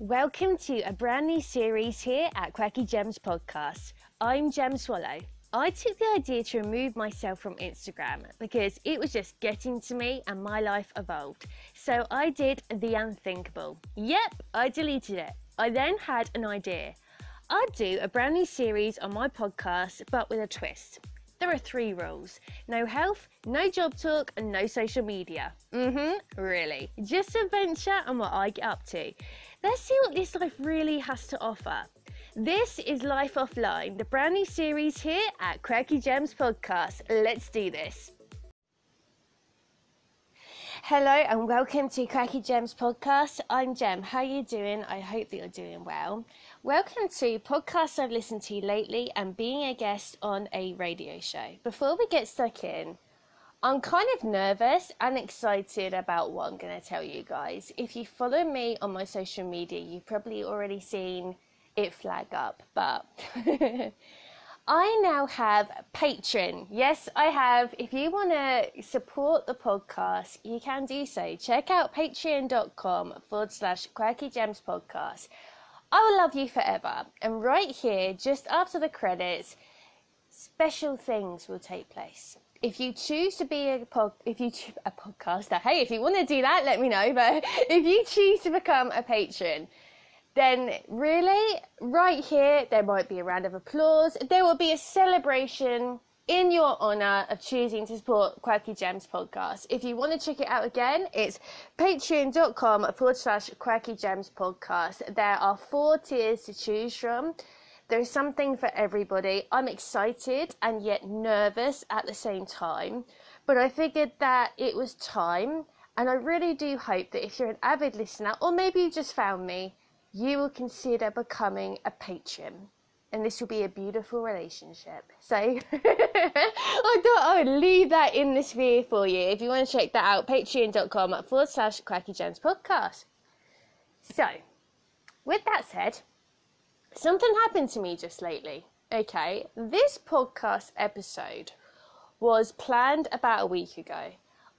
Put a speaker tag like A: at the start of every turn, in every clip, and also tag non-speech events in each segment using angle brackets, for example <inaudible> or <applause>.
A: Welcome to a brand new series here at Quirky Gems Podcast. I'm Gem Swallow. I took the idea to remove myself from Instagram because it was just getting to me and my life evolved. So I did the unthinkable. Yep, I deleted it. I then had an idea. I'd do a brand new series on my podcast, but with a twist. There are three rules no health, no job talk, and no social media. Mm hmm, really. Just adventure and what I get up to. Let's see what this life really has to offer. This is Life Offline, the brand new series here at Quirky Gems Podcast. Let's do this. Hello and welcome to Quirky Gems Podcast. I'm Gem. How are you doing? I hope that you're doing well. Welcome to podcasts I've listened to lately and being a guest on a radio show. Before we get stuck in, I'm kind of nervous and excited about what I'm going to tell you guys. If you follow me on my social media, you've probably already seen it flag up, but <laughs> I now have Patreon. Yes, I have. If you want to support the podcast, you can do so. Check out patreon.com forward slash quirky gems podcast. I will love you forever. And right here, just after the credits, special things will take place. If you choose to be a pod, if you a podcaster, hey, if you want to do that, let me know. But <laughs> if you choose to become a patron, then really, right here, there might be a round of applause. There will be a celebration in your honor of choosing to support Quirky Gems podcast. If you want to check it out again, it's patreon.com forward slash Quirky Gems podcast. There are four tiers to choose from. There's something for everybody. I'm excited and yet nervous at the same time, but I figured that it was time. And I really do hope that if you're an avid listener, or maybe you just found me, you will consider becoming a patron. And this will be a beautiful relationship. So <laughs> I thought I would leave that in this video for you. If you want to check that out, patreon.com forward slash Quirky Gems podcast. So, with that said, something happened to me just lately. Okay, this podcast episode was planned about a week ago.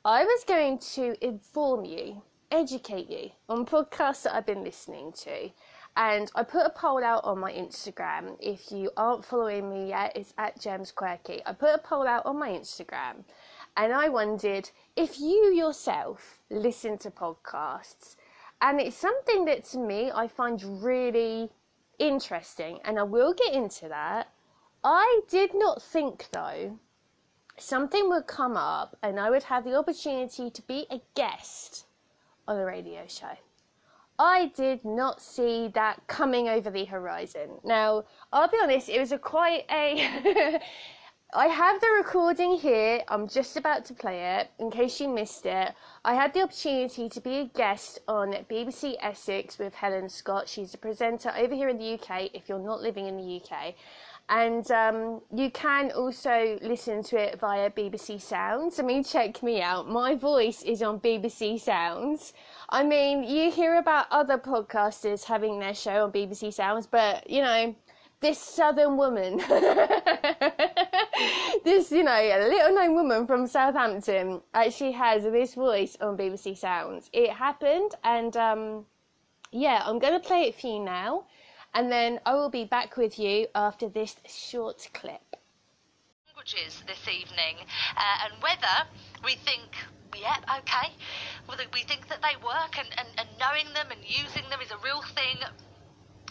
A: I was going to inform you educate you on podcasts that I've been listening to. And I put a poll out on my Instagram. If you aren't following me yet, it's at Gems Quirky. I put a poll out on my Instagram and I wondered if you yourself listen to podcasts. And it's something that to me I find really interesting, and I will get into that. I did not think though something would come up and I would have the opportunity to be a guest on a radio show. I did not see that coming over the horizon. Now, I'll be honest, it was a quite a. <laughs> I have the recording here. I'm just about to play it in case you missed it. I had the opportunity to be a guest on BBC Essex with Helen Scott. She's a presenter over here in the UK if you're not living in the UK. And um, you can also listen to it via BBC Sounds. I mean, check me out. My voice is on BBC Sounds. I mean, you hear about other podcasters having their show on BBC Sounds, but you know, this southern woman, <laughs> this, you know, a little known woman from Southampton actually has this voice on BBC Sounds. It happened, and um, yeah, I'm going to play it for you now and then I will be back with you after this short clip.
B: Languages this evening, uh, and whether we think, yep, okay, whether we think that they work and, and, and knowing them and using them is a real thing,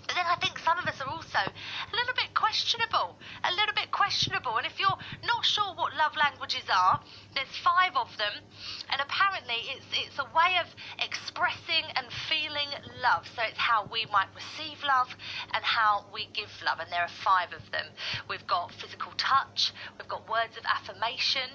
B: but then I think some of us are also a little bit questionable, a little bit questionable. And if you're not sure what love languages are, there's five of them, and apparently it's it's a way of expressing and feeling love. So it's how we might receive love and how we give love, and there are five of them. We've got physical touch, we've got words of affirmation,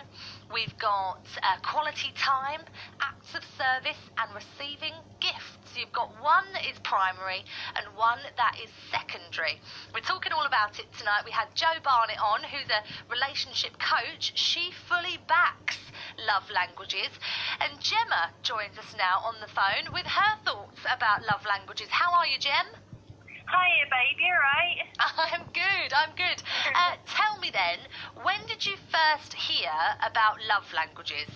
B: we've got uh, quality time, acts of service, and receiving gifts. You've got one that is primary and one that is secondary. We're talking all about it tonight. We had Joe Barnett on, who's a relationship coach. She fully backs love languages. And Gemma joins us now on the phone with her thoughts about love languages. How are you, Gem?
C: Hiya, baby, alright? <laughs>
B: I'm good, I'm good. Uh, tell me then, when did you first hear about love languages?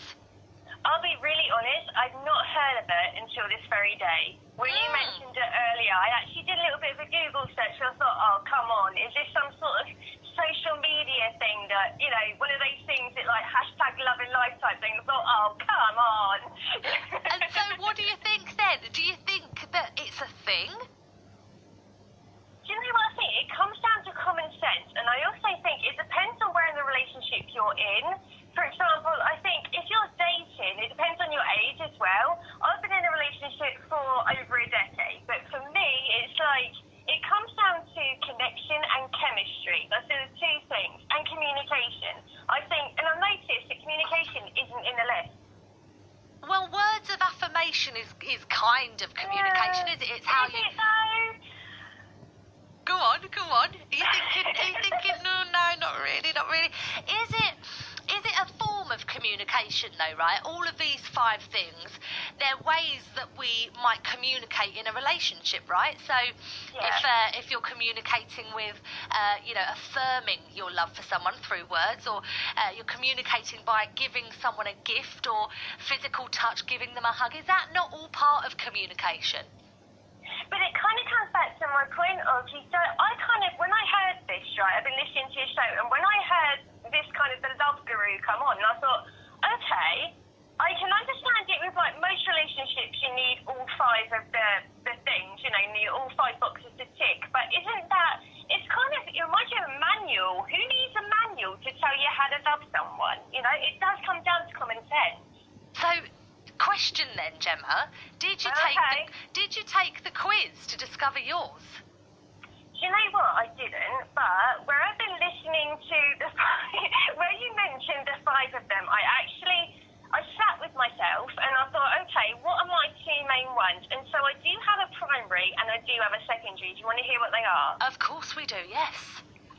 A: I'll be really honest, I've not heard of it until this very day. When you
B: Mm.
A: mentioned it earlier, I actually did a little bit of a Google search and I thought, oh, come on, is this some sort of social media thing that, you know, one of those things that like hashtag love and life type thing? I thought, oh, come on.
B: And so, what do you think then? Do you think that it's a thing?
A: Do you know what I think? It comes down to common sense, and I also think it depends on where in the relationship you're in. For example, I think if you're dating, it depends on your age as well. I've been in a relationship for over a decade, but for me, it's like it comes down to connection and chemistry. Those are the two things, and communication. I think, and I've noticed that communication isn't in the list.
B: Well, words of affirmation is is kind of communication, is it? It's how
A: Is
B: you.
A: it though?
B: Go on, go on. Are you thinking? Are you thinking? No, no, not really, not really. Is it? Is it a form of communication, though? Right? All of these five things, they're ways that we might communicate in a relationship, right? So,
A: Yeah.
B: if uh, if you're communicating with, uh, you know, affirming your love for someone through words, or uh, you're communicating by giving someone a gift or physical touch, giving them a hug, is that not all part of communication?
A: But it kind of comes back to my point of you don't, I kind of, when I heard this, right, I've been listening to your show, and when I heard this kind of the love guru come on, and I thought, okay, I can understand it with like most relationships, you need all five of the, the things, you know, you need all five boxes to tick. But isn't that, it's kind of, it reminds you of a manual. Who needs a manual to tell you how to love someone? You know, it does come down to common sense.
B: So, question then, Gemma, did you take the, did you take the quiz to discover yours?
A: Do you know what? I didn't, but where I've been listening to the <laughs> where you mentioned the five of them, I actually I sat with myself and I thought, okay, what are my two main ones? And so I do have a primary and I do have a secondary. Do you want to hear what they are?
B: Of course we do, yes.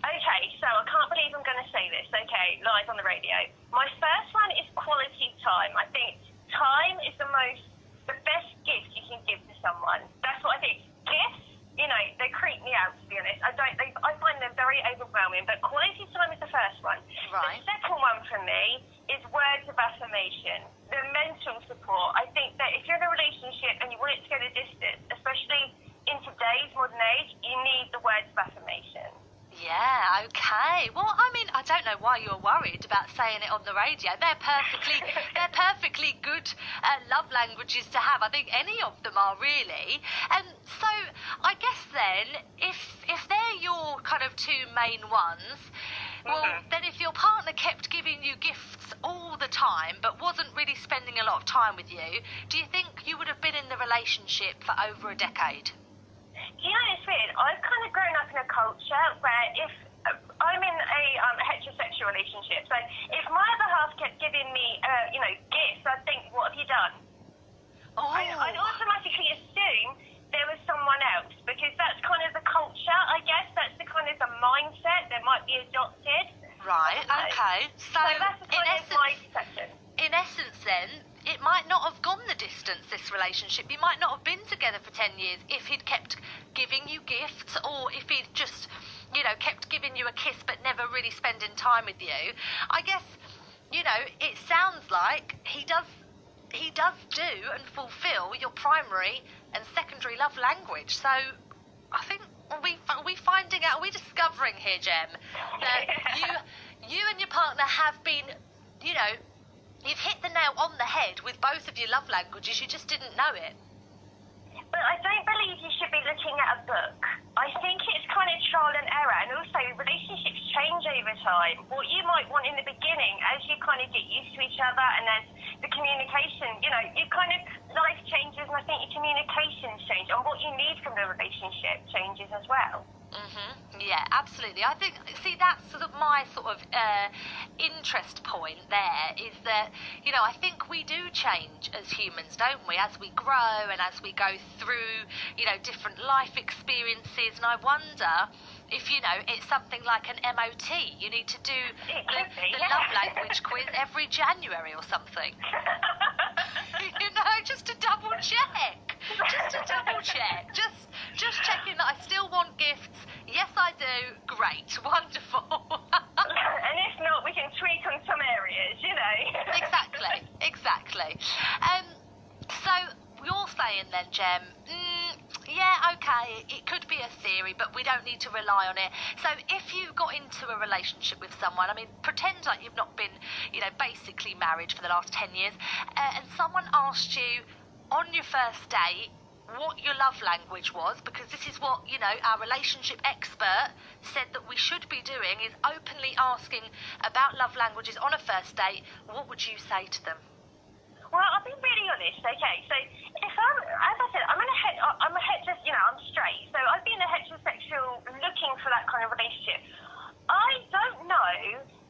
A: Okay, so I can't believe I'm going to say this. Okay, live on the radio. My first one is quality time. I think time is the most, the best gift you can give to someone. That's what I think. You know, they creep me out to be honest. I don't, they, I find them very overwhelming. But quality time is the first one.
B: Right.
A: The second one for me is words of affirmation. The mental support. I think that if you're in a relationship and you want it to go the distance, especially in today's modern age, you need the words of affirmation.
B: Yeah, okay. Well, I mean, I don't know why you're worried about saying it on the radio. They're perfectly, <laughs> they're perfectly good uh, love languages to have. I think any of them are really. And so, I guess then, if if they're your kind of two main ones, well,
A: Mhm.
B: then if your partner kept giving you gifts all the time, but wasn't really spending a lot of time with you, do you think you would have been in the relationship for over a decade?
A: Know it's weird? I've kind of grown up in a culture where if I'm in a um, heterosexual relationship, so if my other half kept giving me, uh, you know, gifts, I'd think, what have you done?
B: Oh,
A: I, I'd automatically assume there was someone else because that's kind of the culture, I guess. That's the kind of the mindset that might be adopted.
B: right, okay. So,
A: So that's
B: in
A: kind of
B: essence,
A: my perception.
B: in essence, then, it might not have gone the distance, this relationship. You might not have been together for 10 years if he'd kept giving you gifts or if he'd just, you know, kept giving you a kiss but never really spending time with you. I guess, you know, it sounds like he does. He does do and fulfil your primary and secondary love language. So, I think are we are we finding out? Are we discovering here, Jem, that <laughs> you you and your partner have been, you know, You've hit the nail on the head with both of your love languages, you just didn't know it.
A: But I don't believe you should be looking at a book. I think it's kind of trial and error, and also relationships change over time. What you might want in the beginning, as you kind of get used to each other, and as the communication, you know, you kind of life changes, and I think your communications change, and what you need from the relationship changes as well.
B: hmm Yeah, absolutely. I think, see, that's sort of my sort of uh, interest point there is that, you know, I think we do change as humans, don't we? As we grow and as we go through, you know, different life experiences. And I wonder if, you know, it's something like an MOT. You need to do the, the
A: yeah.
B: love language quiz every January or something. <laughs> <laughs> you know, just to double check. Just to double check. Just just great, <laughs> wonderful. <laughs>
A: and if not, we can tweak on some areas, you know. <laughs>
B: exactly, exactly. Um, so you're saying then, Jem, mm, yeah, okay, it could be a theory, but we don't need to rely on it. So if you got into a relationship with someone, I mean, pretend like you've not been, you know, basically married for the last 10 years, uh, and someone asked you on your first date, what your love language was, because this is what, you know, our relationship expert said that we should be doing, is openly asking about love languages on a first date, what would you say to them?
C: Well, I'll be really honest. Okay, so if I'm, as I said, I'm in a het, I'm a hetero, you know, I'm straight. So I've been a heterosexual looking for that kind of relationship. I don't know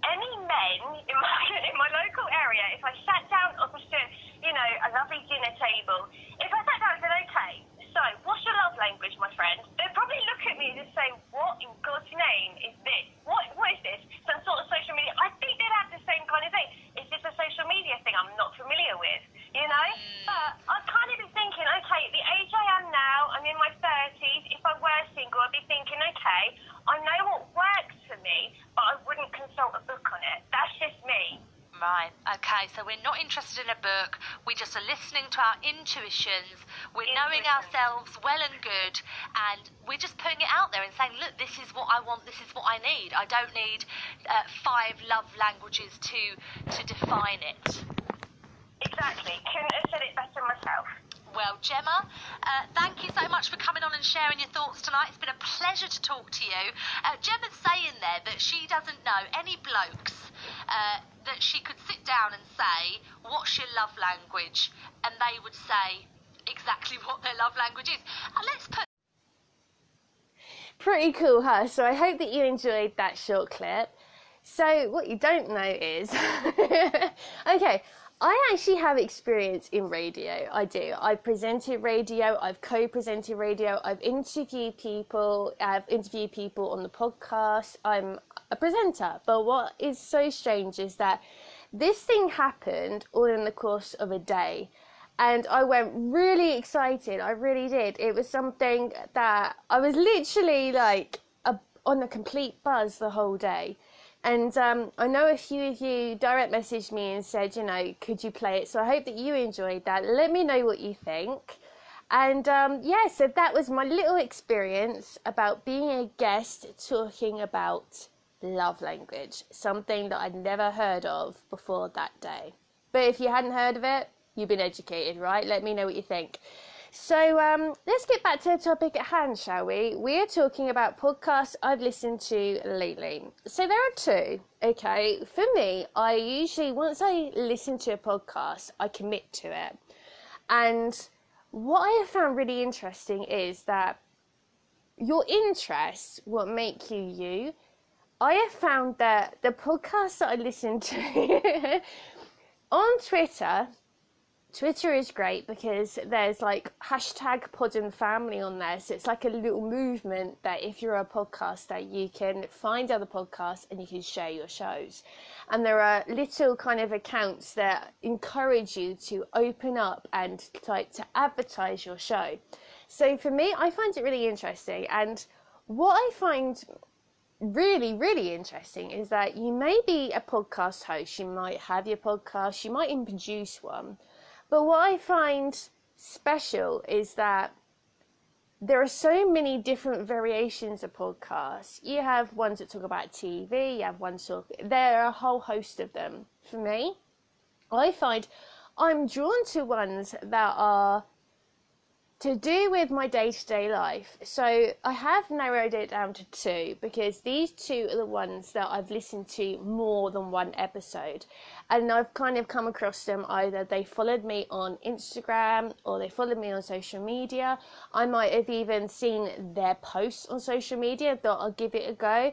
C: any men in my <laughs> in my local area. If I sat down opposite, you know, a lovely dinner table, if I sat down and said, okay, so what's your love language, my friend? They'd probably look at me and say, what in God's name is this? What what is this? Some sort of social media? I think they'd have the same kind of thing. Is this a social media thing I'm not familiar with? You know? But I'd kind of be thinking, okay, the age I am now, I'm in my 30s. If I were single, I'd be thinking, okay, I know what works for me, but I wouldn't consult a book on it. That's just me.
B: Right, okay, so we're not interested in a book, we just are listening to our intuitions, we're knowing ourselves well and good, and we're just putting it out there and saying, look, this is what I want, this is what I need. I don't need uh, five love languages to, to define it.
C: Exactly. Couldn't have said it better myself.
B: Well, Gemma, uh, thank you so much for coming on and sharing your thoughts tonight. It's been a pleasure to talk to you. Uh, Gemma's saying there that she doesn't know any blokes uh, that she could sit down and say, What's your love language? And they would say exactly <laughs> what their love language is. And let's put
A: Pretty cool, huh? So I hope that you enjoyed that short clip. So what you don't know is, <laughs> okay, I actually have experience in radio. I do. I've presented radio. I've co-presented radio. I've interviewed people. I've interviewed people on the podcast. I'm a presenter. But what is so strange is that this thing happened all in the course of a day and I went really excited. I really did. It was something that I was literally like a, on a complete buzz the whole day. And um, I know a few of you direct messaged me and said, you know, could you play it? So I hope that you enjoyed that. Let me know what you think. And um, yeah, so that was my little experience about being a guest talking about love language, something that I'd never heard of before that day. But if you hadn't heard of it, you've been educated, right? Let me know what you think. So um, let's get back to the topic at hand, shall we? We're talking about podcasts I've listened to lately. So there are two. Okay, for me, I usually once I listen to a podcast, I commit to it, and what I have found really interesting is that your interests what make you you. I have found that the podcasts that I listen to <laughs> on Twitter Twitter is great because there's like hashtag pod and family on there. So it's like a little movement that if you're a podcaster, you can find other podcasts and you can share your shows. And there are little kind of accounts that encourage you to open up and like to advertise your show. So for me, I find it really interesting. And what I find really, really interesting is that you may be a podcast host, you might have your podcast, you might even produce one but what I find special is that there are so many different variations of podcasts. You have ones that talk about TV, you have ones talk. There are a whole host of them. For me, I find I'm drawn to ones that are to do with my day to day life. So I have narrowed it down to two because these two are the ones that I've listened to more than one episode. And I've kind of come across them either they followed me on Instagram or they followed me on social media. I might have even seen their posts on social media, thought I'll give it a go.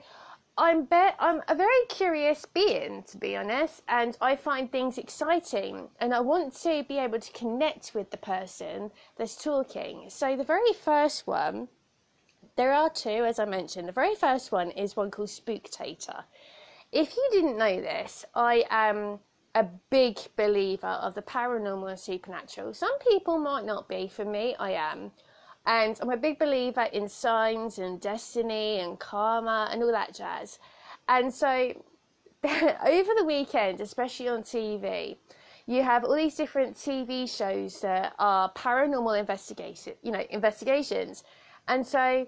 A: I'm be- I'm a very curious being, to be honest, and I find things exciting, and I want to be able to connect with the person that's talking. So the very first one, there are two, as I mentioned. The very first one is one called Spooktator. If you didn't know this, I am a big believer of the paranormal and supernatural. Some people might not be. For me, I am. And I'm a big believer in signs and destiny and karma and all that jazz. And so <laughs> over the weekend, especially on TV, you have all these different TV shows that are paranormal investigation, you know, investigations. And so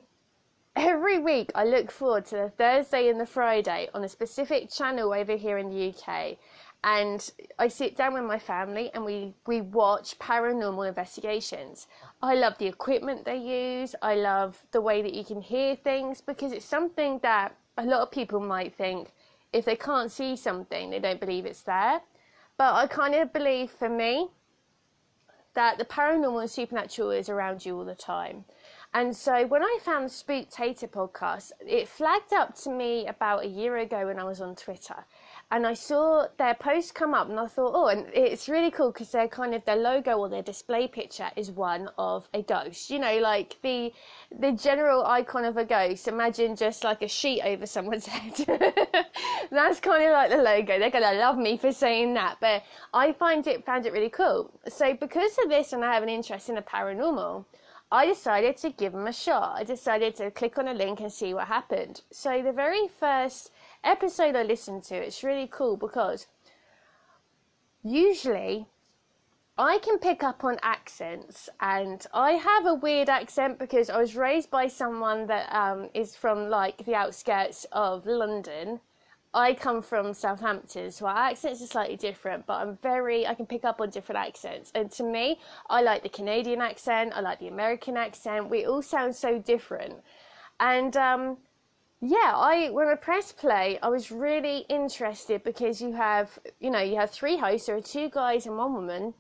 A: every week I look forward to the Thursday and the Friday on a specific channel over here in the UK. And I sit down with my family and we, we watch paranormal investigations. I love the equipment they use. I love the way that you can hear things because it's something that a lot of people might think if they can't see something, they don't believe it's there. But I kind of believe for me that the paranormal and supernatural is around you all the time. And so when I found Spooktator podcast, it flagged up to me about a year ago when I was on Twitter. And I saw their post come up and I thought, oh, and it's really cool because their kind of their logo or their display picture is one of a ghost. You know, like the the general icon of a ghost. Imagine just like a sheet over someone's <laughs> head. That's kind of like the logo. They're gonna love me for saying that, but I find it found it really cool. So because of this, and I have an interest in the paranormal. I decided to give them a shot. I decided to click on a link and see what happened. So the very first episode I listened to, it's really cool because usually I can pick up on accents, and I have a weird accent because I was raised by someone that um, is from like the outskirts of London, I come from Southampton, so our accents are slightly different, but I'm very, I can pick up on different accents. And to me, I like the Canadian accent, I like the American accent. We all sound so different. And um, yeah, I when I pressed play, I was really interested because you have, you know, you have three hosts, there are two guys and one woman,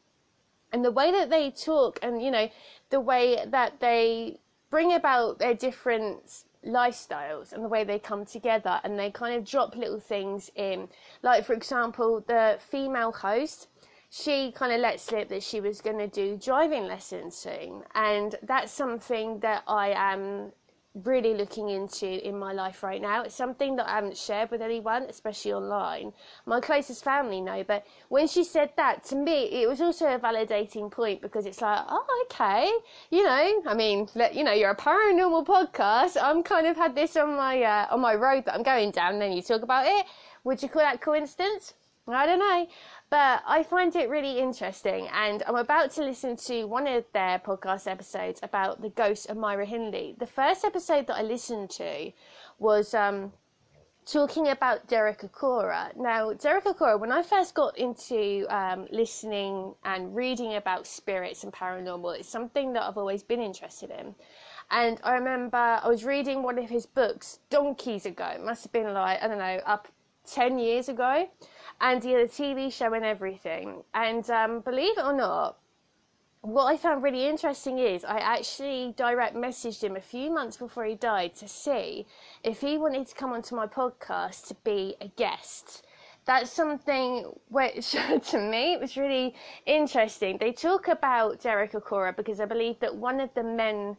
A: and the way that they talk, and you know, the way that they bring about their different lifestyles and the way they come together and they kind of drop little things in. Like for example the female host she kind of let slip that she was going to do driving lessons soon. And that's something that i am really looking into in my life right now. It's something that I haven't shared with anyone, especially online. My closest family know, but when she said that to me, it was also a validating point because it's like, oh, okay, you know, I mean, you know, you're a paranormal podcast. I'm kind of had this on my uh, on my road that I'm going down. And then you talk about it. Would you call that coincidence? I don't know. But I find it really interesting, and I'm about to listen to one of their podcast episodes about the ghost of Myra Hindley. The first episode that I listened to was um, talking about Derek Acorah. Now, Derek Acorah, when I first got into um, listening and reading about spirits and paranormal, it's something that I've always been interested in. And I remember I was reading one of his books donkeys ago. It must have been like, I don't know, up 10 years ago and he had a TV show and everything. And um, believe it or not, what I found really interesting is I actually direct messaged him a few months before he died to see if he wanted to come onto my podcast to be a guest. That's something which <laughs> to me was really interesting. They talk about Derek Acorah because I believe that one of the men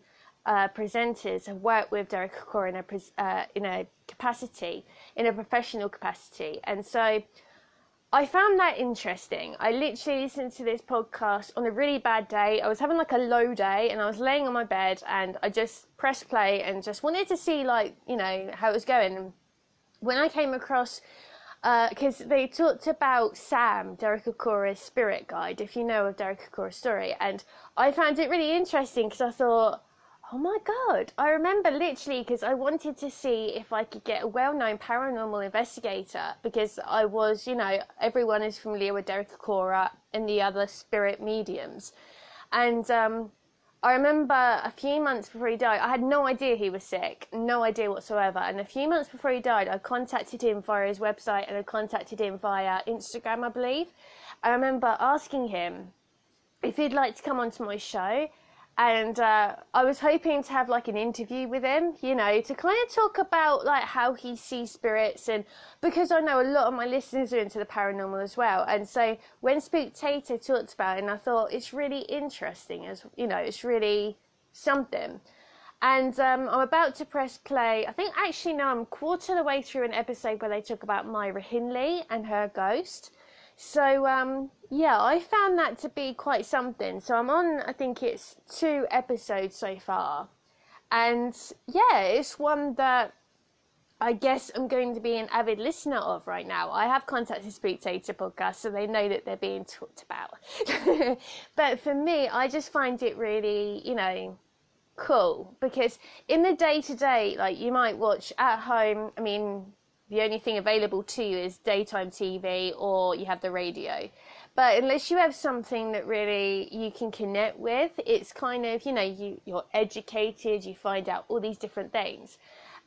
A: uh, presenters have worked with Derek Acorah in a uh, in a capacity, in a professional capacity, and so I found that interesting. I literally listened to this podcast on a really bad day. I was having like a low day and I was laying on my bed and I just pressed play and just wanted to see like, you know, how it was going. When I came across because uh, they talked about Sam, Derek Acorah's spirit guide, if you know of Derek Acorah's story, and I found it really interesting because I thought, Oh my god! I remember literally because I wanted to see if I could get a well-known paranormal investigator because I was, you know, everyone is familiar with Derek Acorah and the other spirit mediums, and um, I remember a few months before he died, I had no idea he was sick, no idea whatsoever. And a few months before he died, I contacted him via his website and I contacted him via Instagram, I believe. I remember asking him if he'd like to come onto my show and uh, I was hoping to have like an interview with him, you know, to kind of talk about like how he sees spirits, and because I know a lot of my listeners are into the paranormal as well, and so when Spooktator talked about it, and I thought it's really interesting, as you know, it's really something. And um, I'm about to press play. I think actually now I'm quarter of the way through an episode where they talk about Myra Hindley and her ghost. So um, yeah, I found that to be quite something. So I'm on, I think it's two episodes so far, and yeah, it's one that I guess I'm going to be an avid listener of right now. I have contacted Spooktator podcast, so they know that they're being talked about. <laughs> but for me, I just find it really, you know, cool because in the day to day, like you might watch at home. I mean, the only thing available to you is daytime TV or you have the radio. But unless you have something that really you can connect with, it's kind of, you know, you, you're educated, you find out all these different things.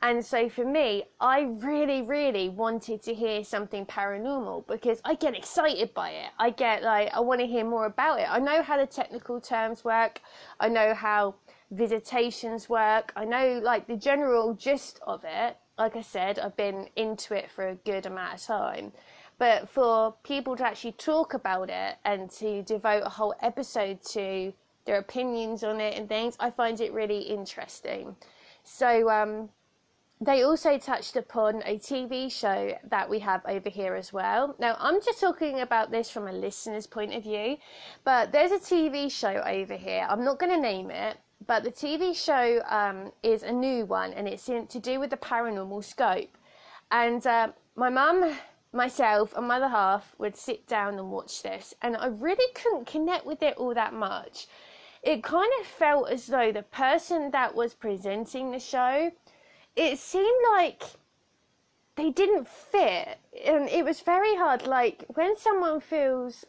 A: And so for me, I really, really wanted to hear something paranormal because I get excited by it. I get like, I want to hear more about it. I know how the technical terms work. I know how visitations work. I know like the general gist of it. Like I said, I've been into it for a good amount of time. But for people to actually talk about it and to devote a whole episode to their opinions on it and things, I find it really interesting. So, um, they also touched upon a TV show that we have over here as well. Now, I'm just talking about this from a listener's point of view, but there's a TV show over here. I'm not going to name it, but the TV show um, is a new one and it's in, to do with the paranormal scope. And uh, my mum myself and my other half would sit down and watch this, and I really couldn't connect with it all that much. It kind of felt as though the person that was presenting the show, it seemed like they didn't fit, and it was very hard. Like when someone feels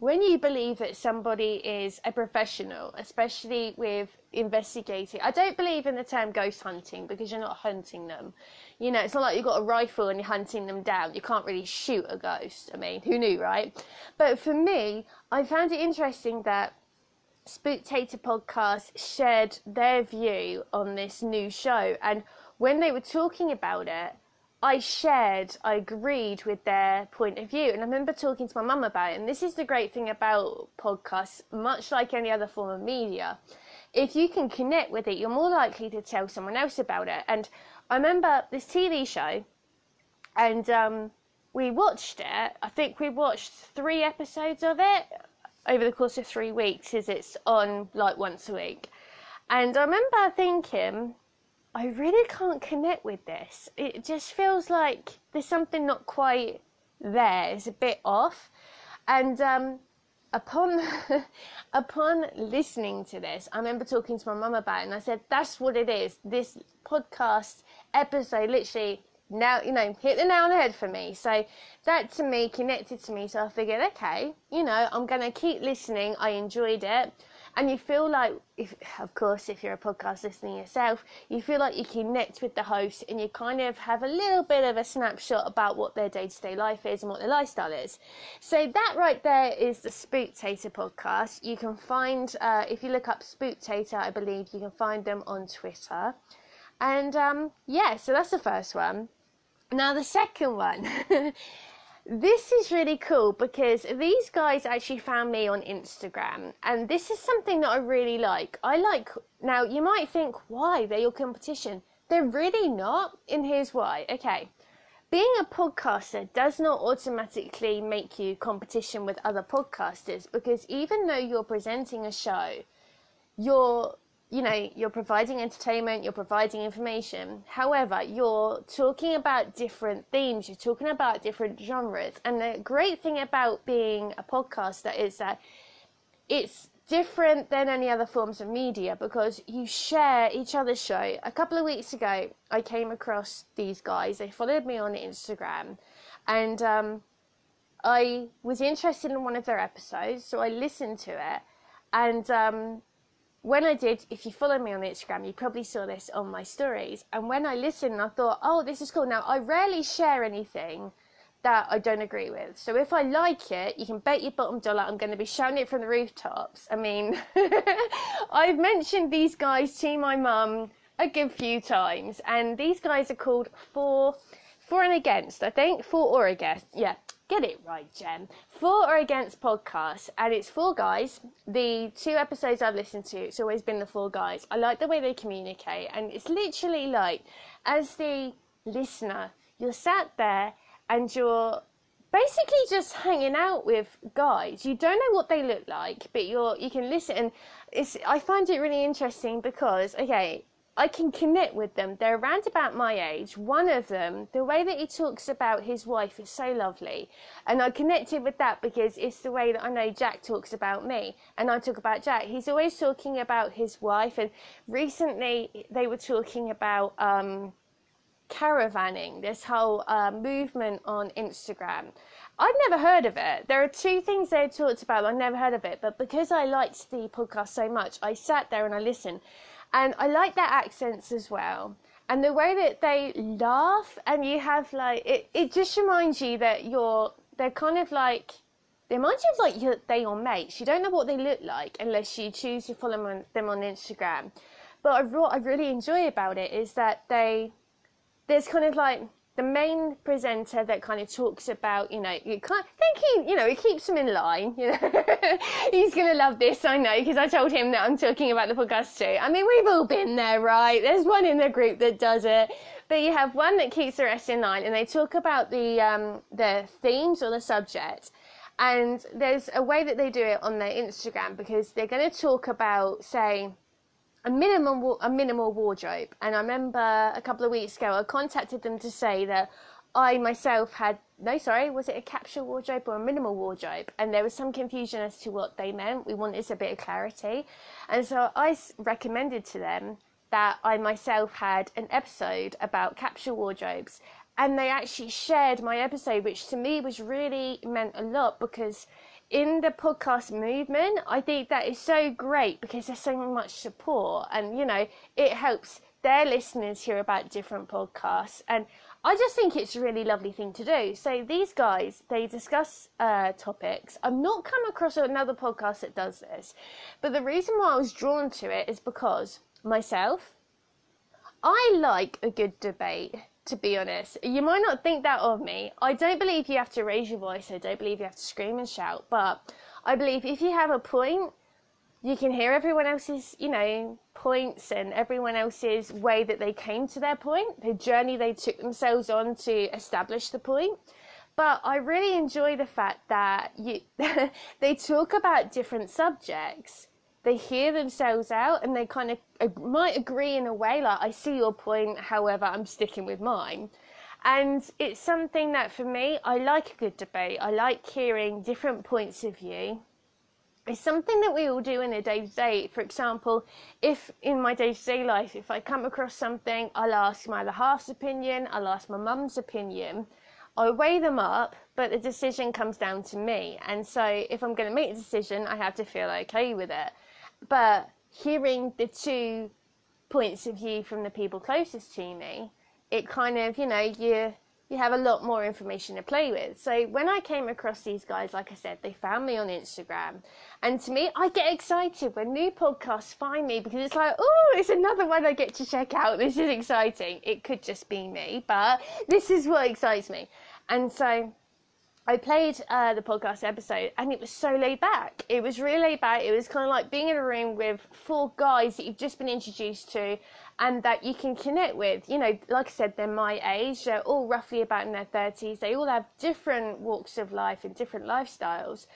A: when you believe that somebody is a professional, especially with investigating, I don't believe in the term ghost hunting because you're not hunting them. You know, it's not like you've got a rifle and you're hunting them down. You can't really shoot a ghost. I mean, who knew, right? But for me, I found it interesting that Spooktator podcast shared their view on this new show. And when they were talking about it, I shared, I agreed with their point of view. And I remember talking to my mum about it. And this is the great thing about podcasts, much like any other form of media. If you can connect with it, you're more likely to tell someone else about it. And I remember this TV show, and um, we watched it. I think we watched three episodes of it over the course of three weeks, as it's on like once a week. And I remember thinking, I really can't connect with this. It just feels like there's something not quite there. It's a bit off. And um, upon <laughs> upon listening to this, I remember talking to my mum about it, and I said, "That's what it is. This podcast episode literally now you know hit the nail on the head for me so that to me connected to me so i figured okay you know i'm gonna keep listening i enjoyed it and you feel like if of course if you're a podcast listener yourself you feel like you connect with the host and you kind of have a little bit of a snapshot about what their day-to-day life is and what their lifestyle is. So that right there is the spooktator podcast. You can find uh, if you look up spooktator i believe you can find them on twitter. And um, yeah so that's the first one. Now the second one <laughs> this is really cool because these guys actually found me on Instagram, and this is something that I really like. I like now. You might think, why they're your competition? They're really not, and here's why. Okay, being a podcaster does not automatically make you competition with other podcasters because even though you're presenting a show, you're you know, you're providing entertainment, you're providing information. However, you're talking about different themes, you're talking about different genres. And the great thing about being a podcaster is that it's different than any other forms of media because you share each other's show. A couple of weeks ago, I came across these guys. They followed me on Instagram, and um, I was interested in one of their episodes, so I listened to it. And um, when I did, if you follow me on Instagram, you probably saw this on my stories. And when I listened, I thought, oh, this is cool. Now, I rarely share anything that I don't agree with. So if I like it, you can bet your bottom dollar I'm going to be shouting it from the rooftops. I mean, <laughs> I've mentioned these guys to my mum a good few times, and these guys are called For, For and Against, I think. For or Against. Yeah, Get it right, Jem. For or against podcasts, and it's four guys. The two episodes I've listened to, it's always been the four guys. I like the way they communicate, and it's literally like, as the listener, you're sat there and you're basically just hanging out with guys. You don't know what they look like, but you're you can listen. And it's I find it really interesting because okay, I can connect with them. They're around about my age. One of them, the way that he talks about his wife is so lovely. And I connected with that because it's the way that I know Jack talks about me. And I talk about Jack. He's always talking about his wife. And recently they were talking about um, caravanning, this whole uh, movement on Instagram. I'd never heard of it. There are two things they talked about. I never heard of it, but because I liked the podcast so much, I sat there and I listened. And I like their accents as well. And the way that they laugh, and you have like, it, it just reminds you that you're, they're kind of like, they remind you of like you're, they are your mates. You don't know what they look like unless you choose to follow them on, them on Instagram. But what I really enjoy about it is that they, there's kind of like, the main presenter that kind of talks about, you know, you can't think he, you know, it keeps him in line. You know, <laughs> he's gonna love this, I know, because I told him that I'm talking about the podcast too. I mean, we've all been there, right? There's one in the group that does it, but you have one that keeps the rest in line, and they talk about the um, the themes or the subject. And there's a way that they do it on their Instagram because they're going to talk about, say, a minimal a minimal wardrobe. And I remember a couple of weeks ago, I contacted them to say that I myself had no, sorry, was it a capsule wardrobe or a minimal wardrobe? And there was some confusion as to what they meant. We wanted a bit of clarity, and so I recommended to them that I myself had an episode about capsule wardrobes. And they actually shared my episode, which to me was really meant a lot because in the podcast movement, I think that is so great because there's so much support and, you know, it helps their listeners hear about different podcasts. And I just think it's a really lovely thing to do. So these guys, they discuss uh, topics. I've not come across another podcast that does this, but the reason why I was drawn to it is because myself, I like a good debate to be honest. You might not think that of me. I don't believe you have to raise your voice. I don't believe you have to scream and shout. But I believe if you have a point, you can hear everyone else's, you know, points and everyone else's way that they came to their point, the journey they took themselves on to establish the point. But I really enjoy the fact that you, <laughs> they talk about different subjects they hear themselves out and they kind of might agree in a way like i see your point however i'm sticking with mine. And it's something that for me i like a good debate. I like hearing different points of view. It's something that we all do in a day to day. For example if in my day to day life if i come across something i'll ask my other half's opinion i'll ask my mum's opinion. I weigh them up, but the decision comes down to me. And so if I'm going to make a decision, I have to feel okay with it but hearing the two points of view from the people closest to me, it kind of, you know, you you have a lot more information to play with. So when I came across these guys, like I said, they found me on Instagram. And to me, I get excited when new podcasts find me because it's like, oh, it's another one I get to check out. This is exciting. It could just be me, but this is what excites me. And so I played uh, the podcast episode and it was so laid back. It was really laid back. It was kind of like being in a room with four guys that you've just been introduced to and that you can connect with. You know, like I said, they're my age. They're all roughly about in their 30s. They all have different walks of life and different lifestyles.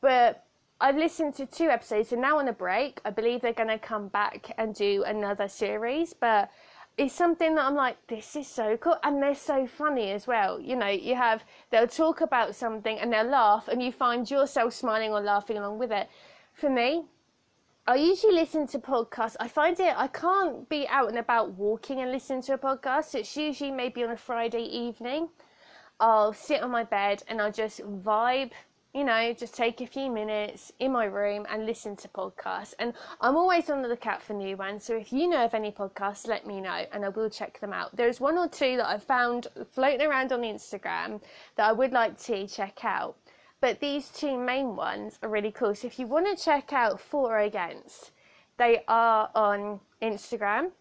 A: But I've listened to two episodes and now on a break. I believe they're going to come back and do another series. But it's something that I'm like, this is so cool. And they're so funny as well. You know, you have, they'll talk about something and they'll laugh and you find yourself smiling or laughing along with it. For me, I usually listen to podcasts. I find it, I can't be out and about walking and listen to a podcast. So it's usually maybe on a Friday evening. I'll sit on my bed and I'll just vibe you know, just take a few minutes in my room and listen to podcasts. And I'm always on the lookout for new ones. So if you know of any podcasts, let me know and I will check them out. There's one or two that I've found floating around on Instagram that I would like to check out. But these two main ones are really cool. So if you want to check out For or Against, they are on Instagram.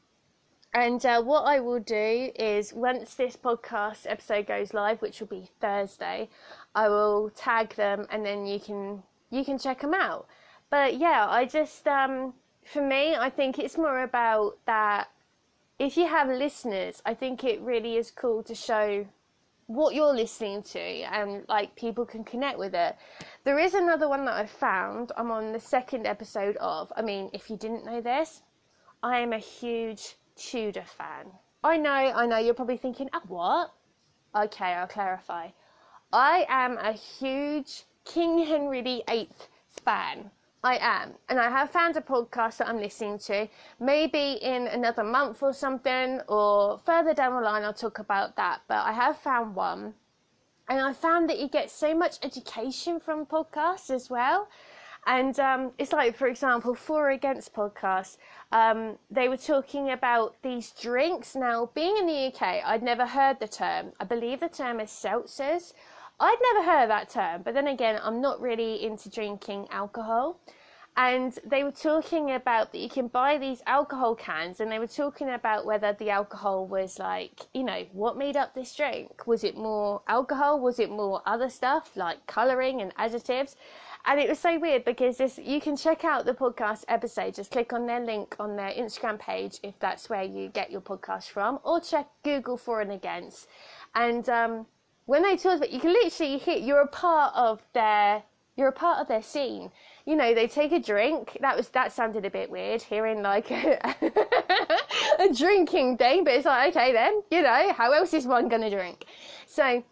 A: And uh, what I will do is once this podcast episode goes live, which will be Thursday, I will tag them and then you can you can check them out. But yeah, I just um, for me, I think it's more about that. If you have listeners, I think it really is cool to show what you're listening to and like people can connect with it. There is another one that I found. I'm on the second episode of. I mean, if you didn't know this, I am a huge Tudor fan. I know, I know, you're probably thinking, oh, what? Okay, I'll clarify. I am a huge King Henry VIII fan. I am. And I have found a podcast that I'm listening to. Maybe in another month or something, or further down the line, I'll talk about that. But I have found one. And I found that you get so much education from podcasts as well. And um, it's like, for example, For Against podcast, um, they were talking about these drinks. Now, being in the UK, I'd never heard the term. I believe the term is seltzers. I'd never heard that term, but then again, I'm not really into drinking alcohol. And they were talking about that you can buy these alcohol cans, and they were talking about whether the alcohol was like, you know, what made up this drink? Was it more alcohol? Was it more other stuff like colouring and additives? And it was so weird because this you can check out the podcast episode. Just click on their link on their Instagram page if that's where you get your podcast from, or check Google for and against. And um, when they talk about, you can literally hit. You're a part of their. You're a part of their scene. You know, they take a drink. That was that sounded a bit weird hearing like a, <laughs> a drinking thing, but it's like okay then. You know, how else is one gonna drink? So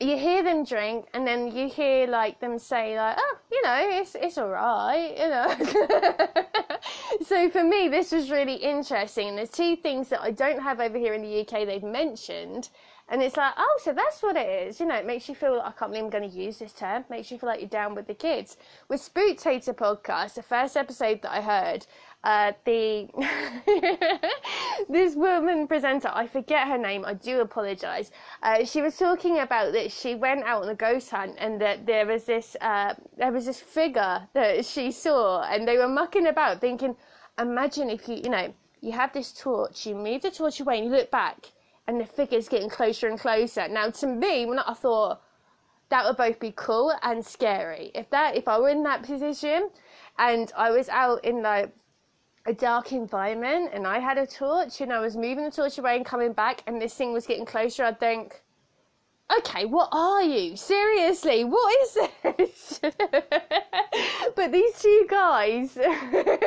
A: you hear them drink and then you hear like them say like oh you know it's it's all right you know <laughs> so for me this was really interesting and there's two things that i don't have over here in the uk they've mentioned and it's like, oh, so that's what it is. You know, it makes you feel like, I can't believe I'm going to use this term. Makes you feel like you're down with the kids. With Spooktator podcast, the first episode that I heard, uh, the <laughs> <laughs> this woman presenter, I forget her name. I do apologise. Uh, she was talking about that she went out on a ghost hunt and that there was this uh, there was this figure that she saw, and they were mucking about, thinking, imagine if you you know you have this torch, you move the torch away, and you look back and the figure's getting closer and closer. Now, to me, when I thought that would both be cool and scary. If that, if I were in that position, and I was out in like a dark environment, and I had a torch, and I was moving the torch away and coming back, and this thing was getting closer, I'd think, okay, what are you? Seriously, what is this? <laughs> but these two guys, <laughs> they're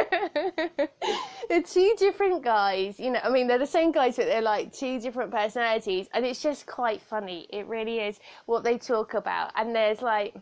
A: two different guys. You know, I mean, they're the same guys, but they're like two different personalities, and it's just quite funny. It really is what they talk about, and there's like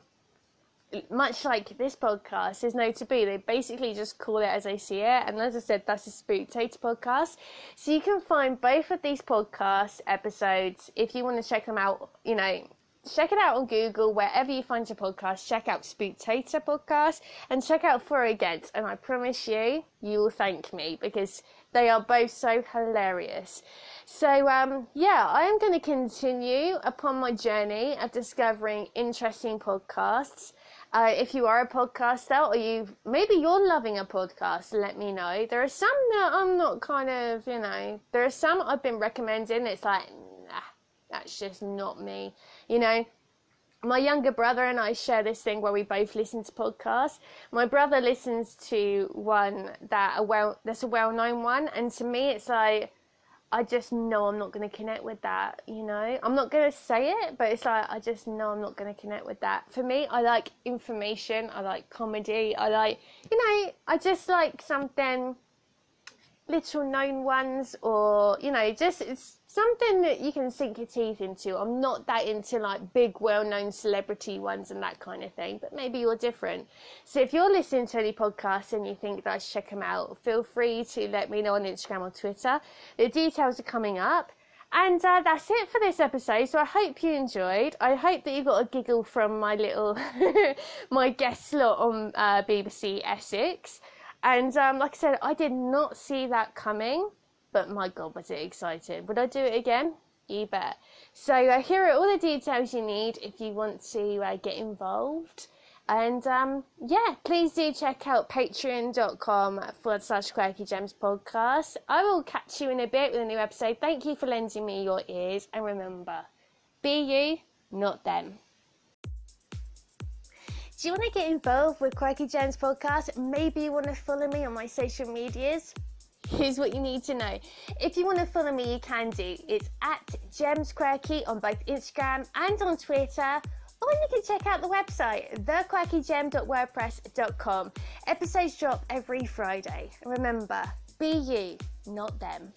A: much like this podcast is known to be, they basically just call it as they see it. And as I said, that's a Spooktator podcast. So you can find both of these podcast episodes if you want to check them out. You know, check it out on Google, wherever you find your podcast. Check out Spooktator podcast and check out For Against. And I promise you, you will thank me because they are both so hilarious. So, um, yeah, I am going to continue upon my journey of discovering interesting podcasts. Uh, if you are a podcaster or you maybe you're loving a podcast, let me know. There are some that I'm not kind of, you know, there are some I've been recommending. It's like, nah, that's just not me. You know, my younger brother and I share this thing where we both listen to podcasts. My brother listens to one that a well that's a well known one, and to me it's like I just know I'm not going to connect with that, you know? I'm not going to say it, but it's like, I just know I'm not going to connect with that. For me, I like information, I like comedy, I like, you know, I just like something little known ones or, you know, just it's something that you can sink your teeth into. I'm not that into like big, well known celebrity ones and that kind of thing, but maybe you're different. So if you're listening to any podcasts and you think that I should check them out, feel free to let me know on Instagram or Twitter. The details are coming up. And uh, that's it for this episode. So I hope you enjoyed. I hope that you got a giggle from my little, <laughs> my guest slot on uh, BBC Essex. And um, like I said, I did not see that coming, but my God, was it exciting. Would I do it again? You bet. So uh, here are all the details you need if you want to uh, get involved. And um, yeah, please do check out patreon.com forward slash quirky gems podcast. I will catch you in a bit with a new episode. Thank you for lending me your ears. And remember, be you, not them. Do you want to get involved with Quirky Gems podcast? Maybe you want to follow me on my social medias? Here's what you need to know. If you want to follow me, you can do. It's at Gems Quirky on both Instagram and on Twitter. Or you can check out the website, thequirkygem.wordpress.com. Episodes drop every Friday. Remember, be you, not them.